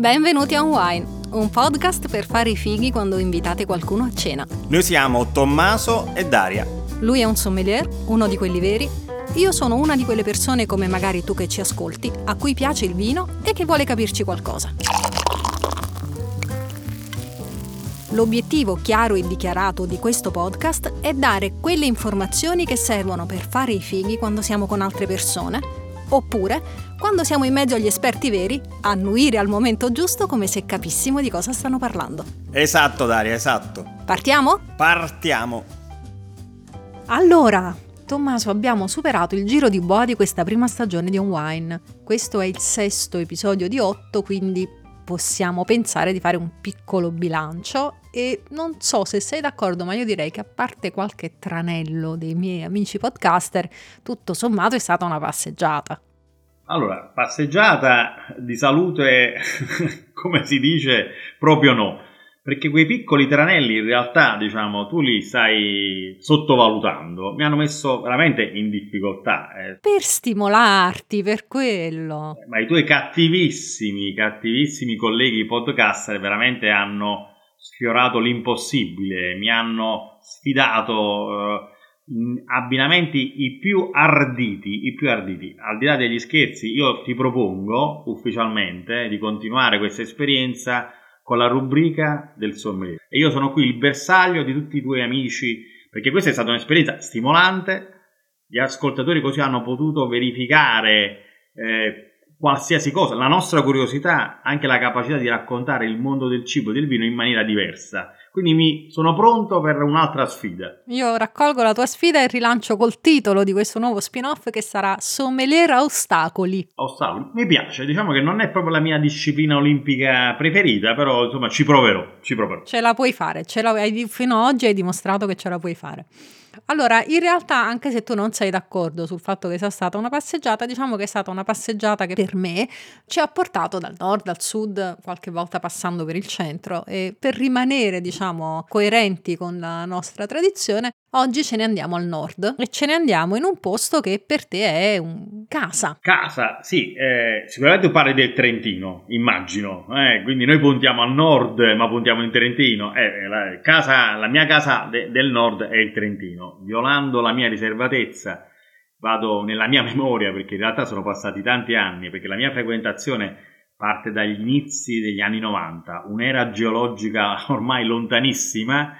Benvenuti a Un Wine, un podcast per fare i fighi quando invitate qualcuno a cena. Noi siamo Tommaso e Daria. Lui è un sommelier, uno di quelli veri. Io sono una di quelle persone come magari tu che ci ascolti, a cui piace il vino e che vuole capirci qualcosa. L'obiettivo chiaro e dichiarato di questo podcast è dare quelle informazioni che servono per fare i fighi quando siamo con altre persone, oppure quando siamo in mezzo agli esperti veri, annuire al momento giusto come se capissimo di cosa stanno parlando. Esatto, Daria, esatto. Partiamo? Partiamo. Allora, Tommaso, abbiamo superato il giro di boa di questa prima stagione di On Wine. Questo è il sesto episodio di otto, quindi possiamo pensare di fare un piccolo bilancio e non so se sei d'accordo, ma io direi che a parte qualche tranello dei miei amici podcaster, tutto sommato è stata una passeggiata. Allora, passeggiata di salute, come si dice, proprio no perché quei piccoli tranelli in realtà, diciamo, tu li stai sottovalutando, mi hanno messo veramente in difficoltà. Eh. Per stimolarti, per quello. Ma i tuoi cattivissimi, cattivissimi colleghi podcaster veramente hanno sfiorato l'impossibile, mi hanno sfidato eh, in abbinamenti i più arditi, i più arditi. Al di là degli scherzi, io ti propongo ufficialmente di continuare questa esperienza con la rubrica del sommelier. E io sono qui il bersaglio di tutti i tuoi amici, perché questa è stata un'esperienza stimolante. Gli ascoltatori così hanno potuto verificare eh, qualsiasi cosa, la nostra curiosità, anche la capacità di raccontare il mondo del cibo e del vino in maniera diversa. Quindi mi sono pronto per un'altra sfida. Io raccolgo la tua sfida e rilancio col titolo di questo nuovo spin-off che sarà Sommelier a ostacoli. Ostacoli. Mi piace, diciamo che non è proprio la mia disciplina olimpica preferita, però insomma ci proverò, ci proverò. Ce la puoi fare, ce la, fino ad oggi hai dimostrato che ce la puoi fare. Allora, in realtà, anche se tu non sei d'accordo sul fatto che sia stata una passeggiata, diciamo che è stata una passeggiata che per me ci ha portato dal nord al sud, qualche volta passando per il centro. E per rimanere, diciamo, coerenti con la nostra tradizione, Oggi ce ne andiamo al nord e ce ne andiamo in un posto che per te è un casa. Casa, sì, eh, sicuramente tu parli del Trentino, immagino, eh, quindi noi puntiamo al nord ma puntiamo in Trentino. Eh, la, casa, la, mia casa de, del nord è il Trentino, violando la mia riservatezza vado nella mia memoria perché in realtà sono passati tanti anni, perché la mia frequentazione parte dagli inizi degli anni 90, un'era geologica ormai lontanissima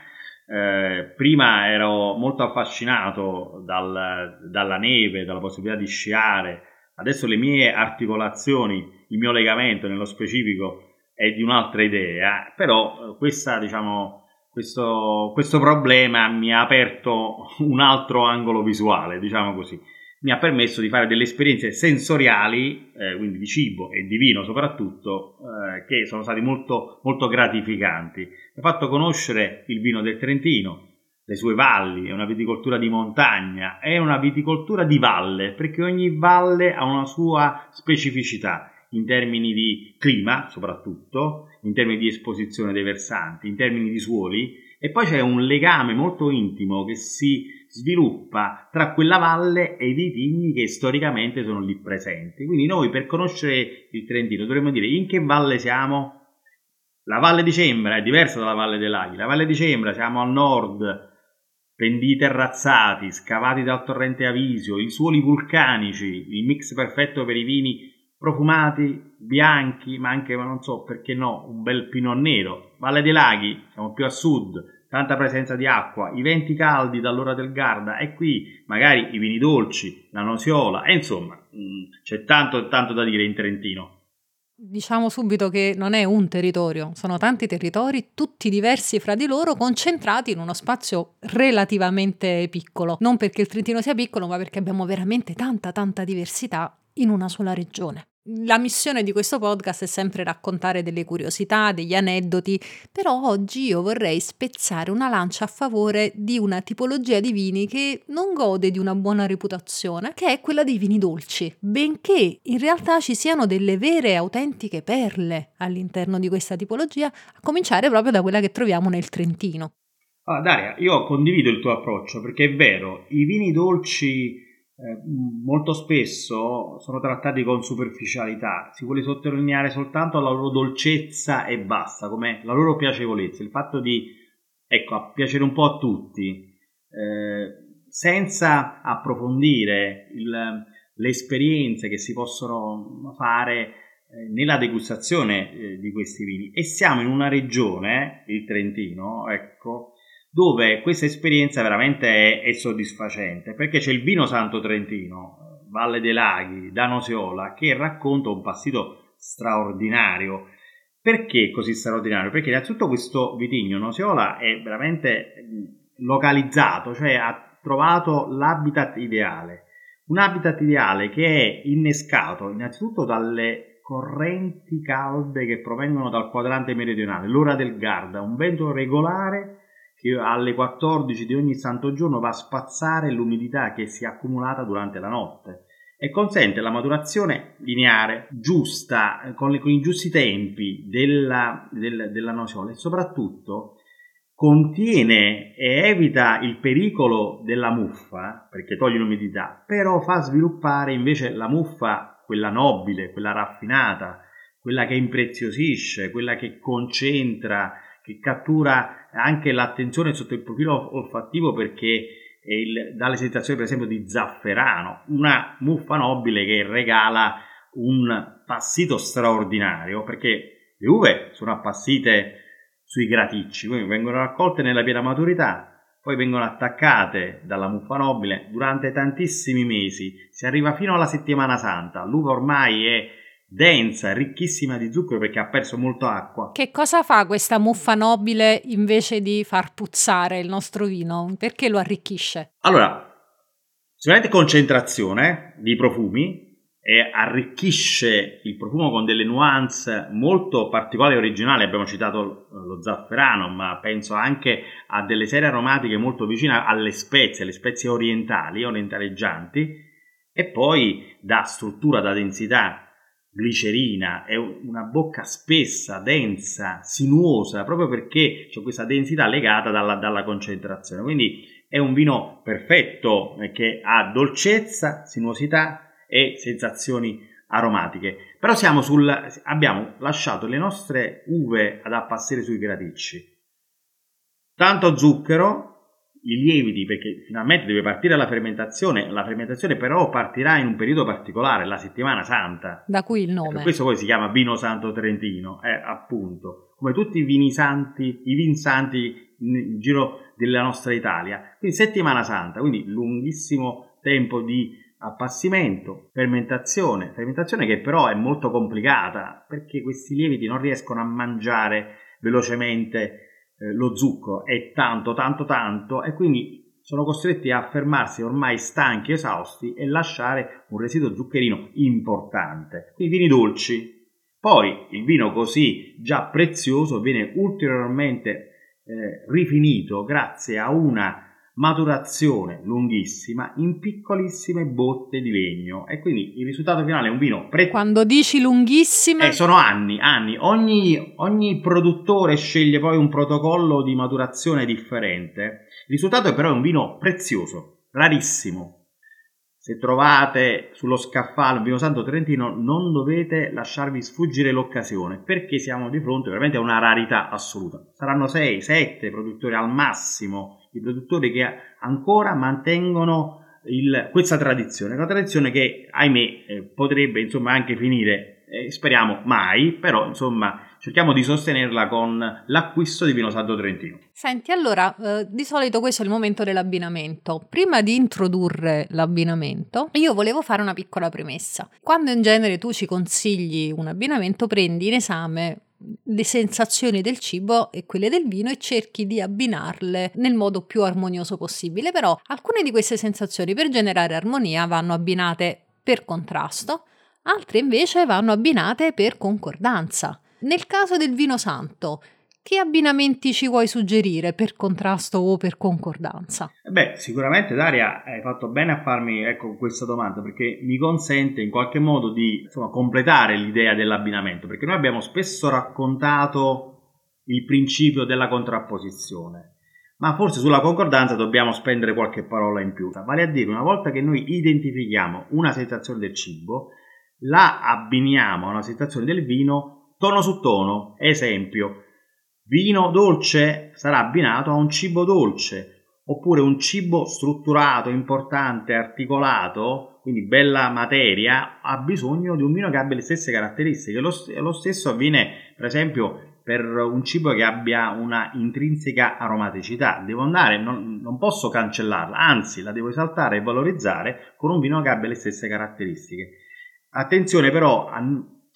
eh, prima ero molto affascinato dal, dalla neve, dalla possibilità di sciare, adesso le mie articolazioni, il mio legamento nello specifico è di un'altra idea, però eh, questa, diciamo, questo, questo problema mi ha aperto un altro angolo visuale, diciamo così mi ha permesso di fare delle esperienze sensoriali, eh, quindi di cibo e di vino soprattutto, eh, che sono stati molto, molto gratificanti. Mi ha fatto conoscere il vino del Trentino, le sue valli, è una viticoltura di montagna, è una viticoltura di valle, perché ogni valle ha una sua specificità in termini di clima soprattutto, in termini di esposizione dei versanti, in termini di suoli, e poi c'è un legame molto intimo che si sviluppa tra quella valle e i vitigni che storicamente sono lì presenti. Quindi noi per conoscere il Trentino dovremmo dire in che valle siamo? La valle di Cembra è diversa dalla valle dell'Aquila. La valle di Cembra siamo al nord, pendii terrazzati, scavati dal torrente Avisio, i suoli vulcanici, il mix perfetto per i vini profumati, bianchi, ma anche, non so perché no, un bel pinot nero. Valle dei Laghi, siamo più a sud, tanta presenza di acqua, i venti caldi dall'ora del Garda e qui magari i vini dolci, la nosiola e insomma mm, c'è tanto tanto da dire in Trentino. Diciamo subito che non è un territorio, sono tanti territori, tutti diversi fra di loro, concentrati in uno spazio relativamente piccolo. Non perché il Trentino sia piccolo, ma perché abbiamo veramente tanta, tanta diversità in una sola regione. La missione di questo podcast è sempre raccontare delle curiosità, degli aneddoti, però oggi io vorrei spezzare una lancia a favore di una tipologia di vini che non gode di una buona reputazione, che è quella dei vini dolci, benché in realtà ci siano delle vere e autentiche perle all'interno di questa tipologia, a cominciare proprio da quella che troviamo nel Trentino. Ah, Daria, io condivido il tuo approccio perché è vero, i vini dolci eh, molto spesso sono trattati con superficialità, si vuole sottolineare soltanto la loro dolcezza e basta, come la loro piacevolezza, il fatto di ecco, piacere un po' a tutti, eh, senza approfondire il, le esperienze che si possono fare eh, nella degustazione eh, di questi vini. E siamo in una regione, il Trentino, ecco, dove questa esperienza veramente è, è soddisfacente, perché c'è il vino Santo Trentino, Valle dei Laghi, da Noseola, che racconta un passito straordinario. Perché così straordinario? Perché innanzitutto questo vitigno Noseola è veramente localizzato, cioè ha trovato l'habitat ideale. Un habitat ideale che è innescato innanzitutto dalle correnti calde che provengono dal quadrante meridionale, l'ora del Garda, un vento regolare che alle 14 di ogni santo giorno va a spazzare l'umidità che si è accumulata durante la notte e consente la maturazione lineare, giusta, con, le, con i giusti tempi della, del, della nocciola e soprattutto contiene e evita il pericolo della muffa, perché toglie l'umidità, però fa sviluppare invece la muffa, quella nobile, quella raffinata, quella che impreziosisce, quella che concentra, che cattura anche l'attenzione sotto il profilo olfattivo perché il, dà le sensazioni per esempio di zafferano, una muffa nobile che regala un passito straordinario perché le uve sono appassite sui graticci, quindi vengono raccolte nella piena maturità, poi vengono attaccate dalla muffa nobile durante tantissimi mesi, si arriva fino alla settimana santa, l'uva ormai è densa, ricchissima di zucchero perché ha perso molto acqua. Che cosa fa questa muffa nobile invece di far puzzare il nostro vino? Perché lo arricchisce? Allora, sicuramente concentrazione di profumi e arricchisce il profumo con delle nuance molto particolari e originali. Abbiamo citato lo zafferano, ma penso anche a delle serie aromatiche molto vicine alle spezie, le spezie orientali, orientaleggianti, e poi da struttura, da densità glicerina, è una bocca spessa, densa, sinuosa, proprio perché c'è questa densità legata dalla, dalla concentrazione. Quindi è un vino perfetto eh, che ha dolcezza, sinuosità e sensazioni aromatiche. Però sul, abbiamo lasciato le nostre uve ad appassire sui graticci. Tanto zucchero, i lieviti perché finalmente deve partire la fermentazione, la fermentazione però partirà in un periodo particolare, la settimana santa. Da qui il nome. Per questo poi si chiama vino santo trentino, eh, appunto, come tutti i vini santi, i vini santi nel giro della nostra Italia. Quindi settimana santa, quindi lunghissimo tempo di appassimento, fermentazione, fermentazione che però è molto complicata perché questi lieviti non riescono a mangiare velocemente eh, lo zucchero è tanto, tanto, tanto e quindi sono costretti a fermarsi ormai stanchi, esausti e lasciare un residuo zuccherino importante. Quindi vini dolci. Poi il vino così già prezioso viene ulteriormente eh, rifinito grazie a una maturazione lunghissima in piccolissime botte di legno e quindi il risultato finale è un vino pre... Quando dici lunghissime... Eh, sono anni, anni. Ogni, ogni produttore sceglie poi un protocollo di maturazione differente. Il risultato però è un vino prezioso, rarissimo. Se trovate sullo scaffale un vino santo trentino non dovete lasciarvi sfuggire l'occasione perché siamo di fronte veramente a una rarità assoluta. Saranno 6, 7 produttori al massimo i produttori che ancora mantengono il, questa tradizione, una tradizione che ahimè eh, potrebbe insomma anche finire, eh, speriamo mai, però insomma cerchiamo di sostenerla con l'acquisto di vino Santo Trentino. Senti, allora, eh, di solito questo è il momento dell'abbinamento. Prima di introdurre l'abbinamento, io volevo fare una piccola premessa. Quando in genere tu ci consigli un abbinamento, prendi in esame le sensazioni del cibo e quelle del vino e cerchi di abbinarle nel modo più armonioso possibile. Però alcune di queste sensazioni per generare armonia vanno abbinate per contrasto, altre invece vanno abbinate per concordanza. Nel caso del vino santo, che abbinamenti ci vuoi suggerire per contrasto o per concordanza? Beh, sicuramente Daria hai fatto bene a farmi ecco, questa domanda perché mi consente in qualche modo di insomma, completare l'idea dell'abbinamento, perché noi abbiamo spesso raccontato il principio della contrapposizione, ma forse sulla concordanza dobbiamo spendere qualche parola in più. Vale a dire, una volta che noi identifichiamo una sensazione del cibo, la abbiniamo a una sensazione del vino tono su tono. Esempio, vino dolce sarà abbinato a un cibo dolce, oppure un cibo strutturato, importante, articolato, quindi bella materia, ha bisogno di un vino che abbia le stesse caratteristiche. Lo, lo stesso avviene, per esempio, per un cibo che abbia una intrinseca aromaticità. Devo andare, non, non, posso cancellarla, anzi la devo esaltare e valorizzare con un vino che abbia le stesse caratteristiche. Attenzione però,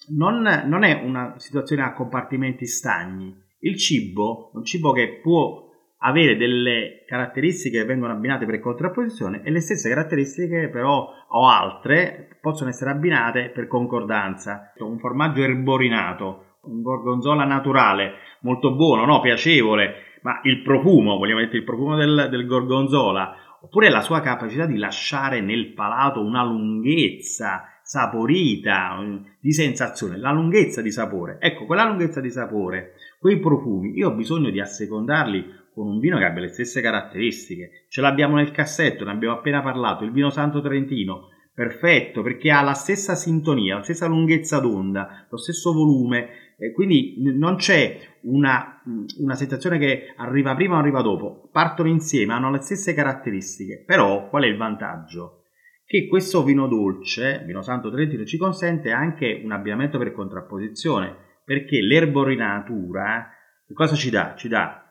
non, non, è una situazione a compartimenti stagni. Il cibo, un cibo che può avere delle caratteristiche che vengono abbinate per contrapposizione e le stesse caratteristiche però o altre possono essere abbinate per concordanza. Un formaggio erborinato un gorgonzola naturale, molto buono, no? piacevole, ma il profumo, vogliamo mettere il profumo del, del gorgonzola, oppure la sua capacità di lasciare nel palato una lunghezza saporita, di sensazione, la lunghezza di sapore. Ecco, quella lunghezza di sapore, quei profumi, io ho bisogno di assecondarli con un vino che abbia le stesse caratteristiche. Ce l'abbiamo nel cassetto, ne abbiamo appena parlato, il vino Santo Trentino, perfetto, perché ha la stessa sintonia, la stessa lunghezza d'onda, lo stesso volume, eh, quindi non c'è una, una, sensazione che arriva prima o arriva dopo, partono insieme, hanno le stesse caratteristiche, però qual è il vantaggio? Che questo vino dolce, vino santo trentino, ci consente anche un abbinamento per contrapposizione, perché l'erborinatura cosa ci dà? Ci dà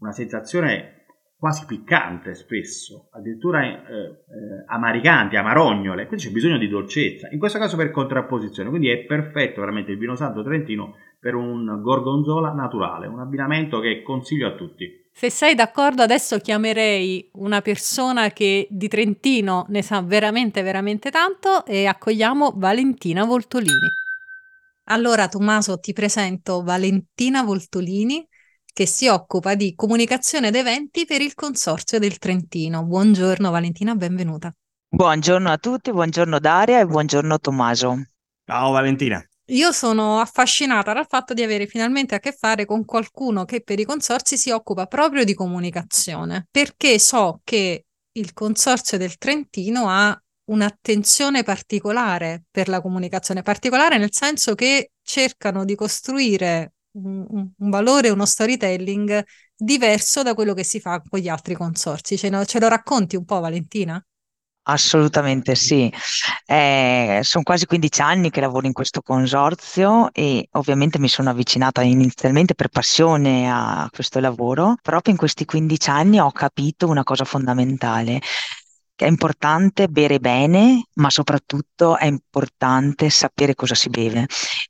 una sensazione quasi piccante spesso, addirittura eh, eh, amaricanti, amarognole, quindi c'è bisogno di dolcezza, in questo caso per contrapposizione, quindi è perfetto veramente il vino santo trentino per un gorgonzola naturale, un abbinamento che consiglio a tutti. Se sei d'accordo adesso chiamerei una persona che di Trentino ne sa veramente veramente tanto e accogliamo Valentina Voltolini. Allora Tommaso ti presento Valentina Voltolini che si occupa di comunicazione ed eventi per il Consorzio del Trentino. Buongiorno Valentina, benvenuta. Buongiorno a tutti, buongiorno Daria e buongiorno Tommaso. Ciao Valentina. Io sono affascinata dal fatto di avere finalmente a che fare con qualcuno che per i consorzi si occupa proprio di comunicazione, perché so che il Consorzio del Trentino ha un'attenzione particolare per la comunicazione, particolare nel senso che cercano di costruire un, un valore, uno storytelling diverso da quello che si fa con gli altri consorzi. Ce, no, ce lo racconti un po', Valentina? Assolutamente sì, eh, sono quasi 15 anni che lavoro in questo consorzio e ovviamente mi sono avvicinata inizialmente per passione a questo lavoro. Proprio in questi 15 anni ho capito una cosa fondamentale, è importante bere bene, ma soprattutto è importante sapere cosa si beve.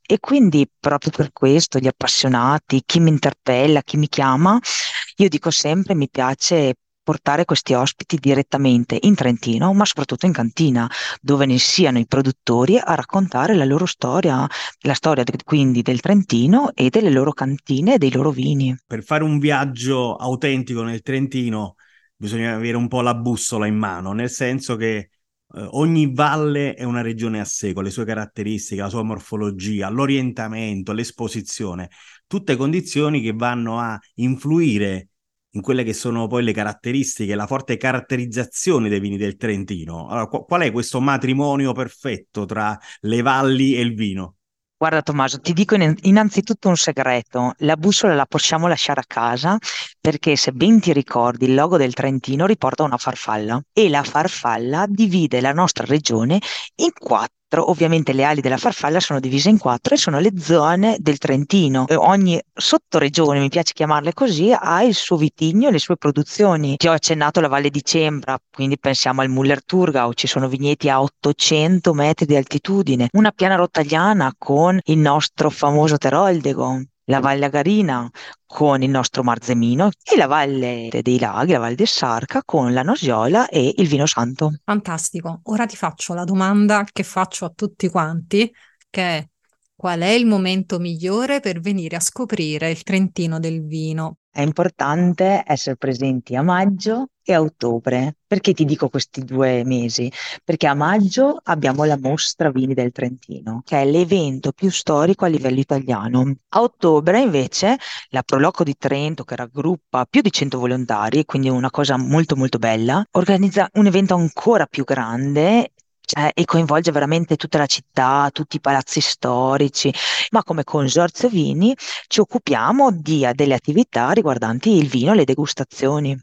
E quindi proprio per questo gli appassionati, chi mi interpella, chi mi chiama, io dico sempre mi piace portare questi ospiti direttamente in Trentino, ma soprattutto in cantina, dove ne siano i produttori a raccontare la loro storia, la storia quindi del Trentino e delle loro cantine e dei loro vini. Per fare un viaggio autentico nel Trentino bisogna avere un po' la bussola in mano, nel senso che eh, ogni valle è una regione a sé, con le sue caratteristiche, la sua morfologia, l'orientamento, l'esposizione, tutte condizioni che vanno a influire in quelle che sono poi le caratteristiche, la forte caratterizzazione dei vini del Trentino. Allora, qu- qual è questo matrimonio perfetto tra le valli e il vino? Guarda Tommaso, ti dico innanzitutto un segreto, la bussola la possiamo lasciare a casa perché se ben ti ricordi il logo del Trentino riporta una farfalla e la farfalla divide la nostra regione in quattro Ovviamente le ali della farfalla sono divise in quattro e sono le zone del Trentino. Ogni sottoregione, mi piace chiamarle così, ha il suo vitigno e le sue produzioni. Ti ho accennato la Valle di Cembra, quindi pensiamo al Muller-Thurgau, ci sono vigneti a 800 metri di altitudine, una piana rottagliana con il nostro famoso Teroldego, la Valle Agarina con il nostro Marzemino e la Valle dei Laghi, la Valle del Sarca con la Nosiola e il Vino Santo. Fantastico. Ora ti faccio la domanda che faccio a tutti quanti, che è qual è il momento migliore per venire a scoprire il Trentino del vino? È importante essere presenti a maggio e a ottobre. Perché ti dico questi due mesi? Perché a maggio abbiamo la mostra Vini del Trentino, che è l'evento più storico a livello italiano. A ottobre invece la Proloco di Trento, che raggruppa più di 100 volontari, quindi una cosa molto molto bella, organizza un evento ancora più grande cioè, e coinvolge veramente tutta la città, tutti i palazzi storici, ma come Consorzio Vini ci occupiamo di delle attività riguardanti il vino e le degustazioni.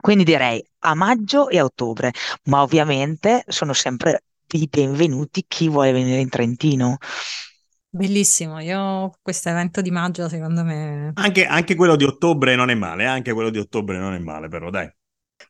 Quindi direi a maggio e a ottobre, ma ovviamente sono sempre i benvenuti chi vuole venire in Trentino. Bellissimo, io questo evento di maggio secondo me... Anche, anche quello di ottobre non è male, eh? anche quello di ottobre non è male però dai.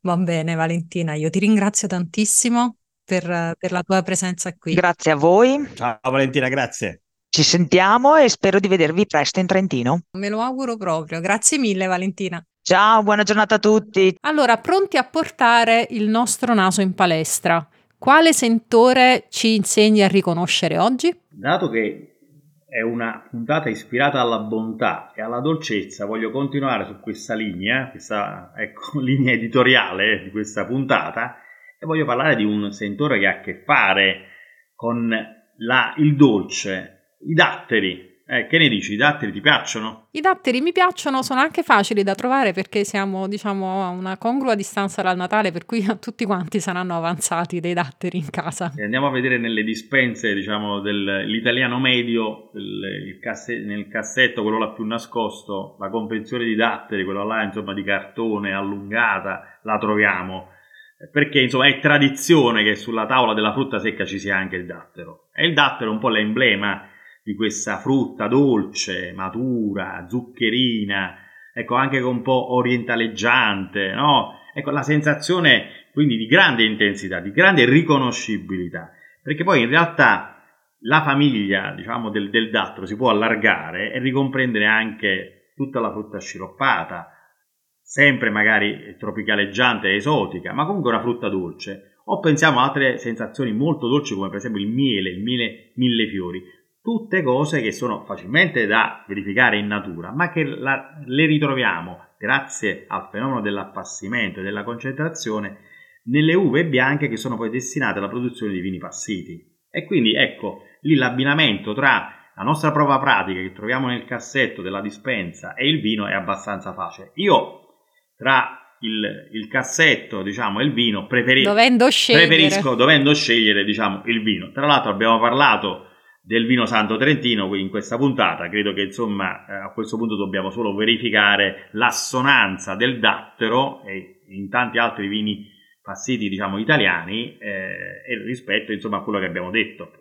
Va bene Valentina, io ti ringrazio tantissimo per, per la tua presenza qui. Grazie a voi. Ciao Valentina, grazie. Ci sentiamo e spero di vedervi presto in Trentino. Me lo auguro proprio. Grazie mille Valentina. Ciao, buona giornata a tutti. Allora, pronti a portare il nostro naso in palestra. Quale sentore ci insegni a riconoscere oggi? Dato che è una puntata ispirata alla bontà e alla dolcezza, voglio continuare su questa linea, questa ecco, linea editoriale di questa puntata e voglio parlare di un sentore che ha a che fare con la, il dolce, i datteri. Eh, che ne dici? I datteri ti piacciono? I datteri mi piacciono, sono anche facili da trovare perché siamo, diciamo, a una congrua distanza dal Natale, per cui tutti quanti saranno avanzati dei datteri in casa. E andiamo a vedere nelle dispense, diciamo, dell'italiano medio, del, casse, nel cassetto, quello là più nascosto, la confezione di datteri, quello là, insomma, di cartone allungata, la troviamo perché insomma è tradizione che sulla tavola della frutta secca ci sia anche il dattero. E il dattero è un po' l'emblema di questa frutta dolce, matura, zuccherina, ecco anche un po' orientaleggiante, no? Ecco la sensazione quindi di grande intensità, di grande riconoscibilità, perché poi in realtà la famiglia, diciamo, del, del dattero si può allargare e ricomprendere anche tutta la frutta sciroppata, sempre magari tropicaleggiante esotica, ma comunque una frutta dolce. O pensiamo a altre sensazioni molto dolci come per esempio il miele, il miele mille fiori, tutte cose che sono facilmente da verificare in natura, ma che la, le ritroviamo grazie al fenomeno dell'appassimento e della concentrazione nelle uve bianche che sono poi destinate alla produzione di vini passiti. E quindi ecco lì l'abbinamento tra la nostra prova pratica che troviamo nel cassetto della dispensa e il vino è abbastanza facile. Io tra il, il cassetto diciamo, e il vino, preferi- dovendo preferisco dovendo scegliere diciamo, il vino. Tra l'altro abbiamo parlato del vino Santo Trentino in questa puntata, credo che insomma eh, a questo punto dobbiamo solo verificare l'assonanza del dattero e in tanti altri vini passiti diciamo italiani eh, rispetto insomma a quello che abbiamo detto.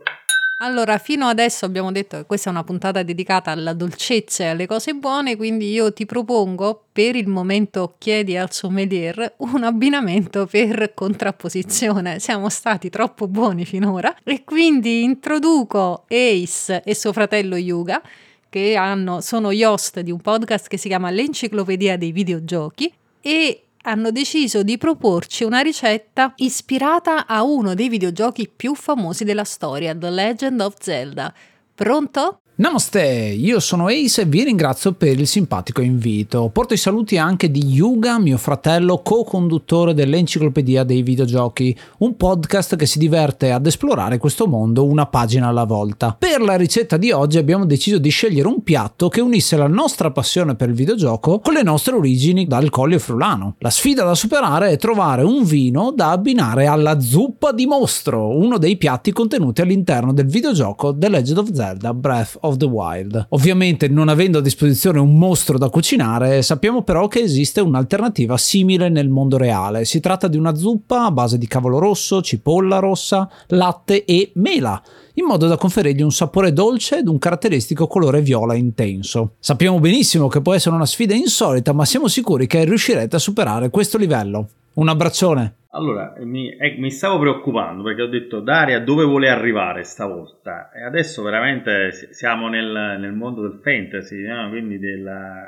Allora, fino adesso abbiamo detto che questa è una puntata dedicata alla dolcezza e alle cose buone, quindi io ti propongo per il momento chiedi al sommelier un abbinamento per contrapposizione. Siamo stati troppo buoni finora e quindi introduco Ace e suo fratello Yuga che hanno, sono gli host di un podcast che si chiama L'Enciclopedia dei videogiochi e hanno deciso di proporci una ricetta ispirata a uno dei videogiochi più famosi della storia, The Legend of Zelda. Pronto? Namaste, io sono Ace e vi ringrazio per il simpatico invito. Porto i saluti anche di Yuga, mio fratello co-conduttore dell'Enciclopedia dei videogiochi, un podcast che si diverte ad esplorare questo mondo una pagina alla volta. Per la ricetta di oggi abbiamo deciso di scegliere un piatto che unisse la nostra passione per il videogioco con le nostre origini dal Colle Frulano. La sfida da superare è trovare un vino da abbinare alla zuppa di mostro, uno dei piatti contenuti all'interno del videogioco The Legend of Zelda Breath of of the Wild. Ovviamente non avendo a disposizione un mostro da cucinare, sappiamo però che esiste un'alternativa simile nel mondo reale. Si tratta di una zuppa a base di cavolo rosso, cipolla rossa, latte e mela in modo da conferirgli un sapore dolce ed un caratteristico colore viola intenso. Sappiamo benissimo che può essere una sfida insolita, ma siamo sicuri che riuscirete a superare questo livello. Un abbraccione! Allora, mi, eh, mi, stavo preoccupando perché ho detto Daria dove vuole arrivare stavolta e adesso veramente siamo nel, nel mondo del fantasy, no? quindi della,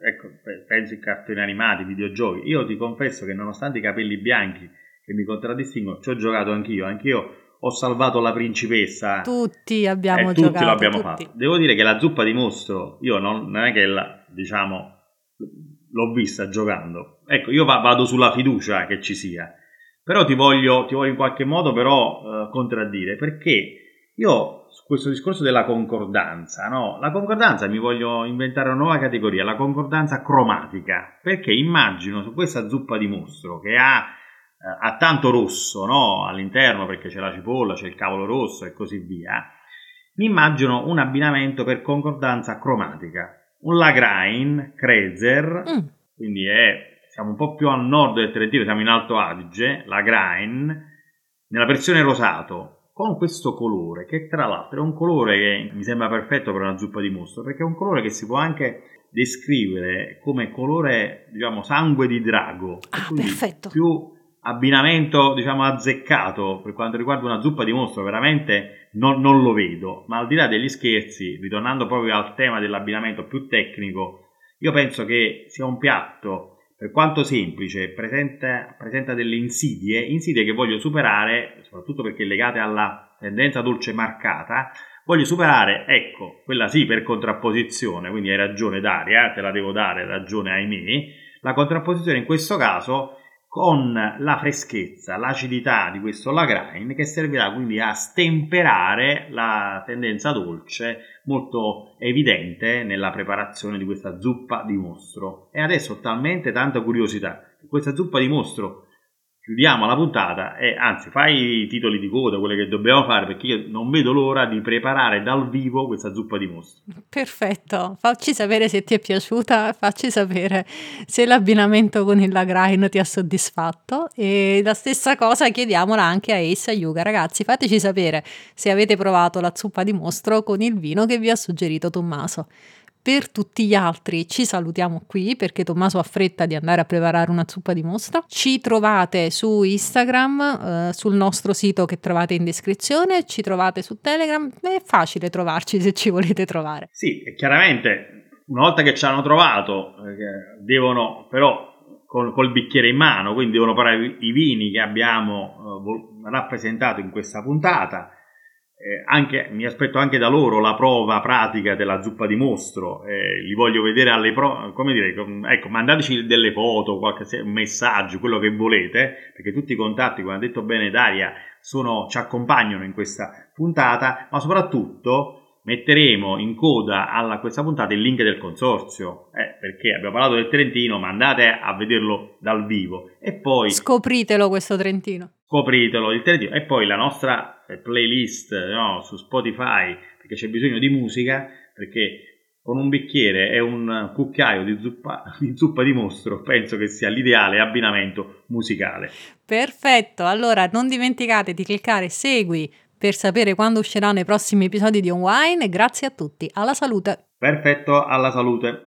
ecco, penso ai cartoni animati, videogiochi. Io ti confesso che nonostante i capelli bianchi che mi contraddistinguono, ci ho giocato anch'io, anch'io ho salvato la principessa. Tutti abbiamo eh, giocato. Tutti l'abbiamo tutti. fatto. Devo dire che la zuppa di mostro, io non, non è che la, diciamo l'ho vista giocando. Ecco, io vado sulla fiducia che ci sia, però ti voglio, ti voglio in qualche modo però uh, contraddire, perché io su questo discorso della concordanza, no? La concordanza mi voglio inventare una nuova categoria, la concordanza cromatica, perché immagino su questa zuppa di mostro che ha, eh, ha tanto rosso no? all'interno, perché c'è la cipolla, c'è il cavolo rosso e così via, mi immagino un abbinamento per concordanza cromatica, un Lagrange, Krezer, mm. quindi è, siamo un po' più a nord del Trentino, siamo in Alto Adige, Lagrange, nella versione rosato, con questo colore, che tra l'altro è un colore che mi sembra perfetto per una zuppa di mostro, perché è un colore che si può anche descrivere come colore, diciamo, sangue di drago. Ah, perfetto. Più abbinamento, diciamo, azzeccato per quanto riguarda una zuppa di mostro, veramente non, non lo vedo. Ma al di là degli scherzi, ritornando proprio al tema dell'abbinamento più tecnico, io penso che sia un piatto per quanto semplice, presenta, presenta, delle insidie, insidie che voglio superare, soprattutto perché legate alla tendenza dolce marcata, voglio superare, ecco, quella sì per contrapposizione, quindi hai ragione Daria, te la devo dare, ragione ahimè, la contrapposizione in questo caso con la freschezza, l'acidità di questo Lagrange che servirà quindi a stemperare la tendenza dolce molto evidente nella preparazione di questa zuppa di mostro. E adesso ho talmente tanta curiosità questa zuppa di mostro chiudiamo la puntata e anzi fai i titoli di coda, quelle che dobbiamo fare, perché io non vedo l'ora di preparare dal vivo questa zuppa di mostro. Perfetto, facci sapere se ti è piaciuta, facci sapere se l'abbinamento con il Lagrange ti ha soddisfatto e la stessa cosa chiediamola anche a Ace e a Yuga. Ragazzi, fateci sapere se avete provato la zuppa di mostro con il vino che vi ha suggerito Tommaso. Per tutti gli altri ci salutiamo qui perché Tommaso ha fretta di andare a preparare una zuppa di mostra. Ci trovate su Instagram, eh, sul nostro sito che trovate in descrizione, ci trovate su Telegram, è facile trovarci se ci volete trovare. Sì, chiaramente una volta che ci hanno trovato eh, devono però col, col, bicchiere in mano, quindi devono provare i vini che abbiamo eh, rappresentato in questa puntata eh, anche, mi aspetto anche da loro la prova pratica della zuppa di mostro, eh, li voglio vedere alle prove, come dire, ecco, mandateci delle foto, qualche messaggio, quello che volete, perché tutti i contatti, come ha detto bene Daria, sono, ci accompagnano in questa puntata, ma soprattutto metteremo in coda a questa puntata il link del consorzio, eh, perché abbiamo parlato del Trentino, ma andate a vederlo dal vivo. E poi... Scopritelo questo Trentino. Scopritelo il Trentino e poi la nostra eh, playlist no, su Spotify perché c'è bisogno di musica perché con un bicchiere e un cucchiaio di zuppa, di zuppa di mostro penso che sia l'ideale abbinamento musicale. Perfetto, allora non dimenticate di cliccare segui per sapere quando usciranno i prossimi episodi di On Wine e grazie a tutti, alla salute! Perfetto, alla salute!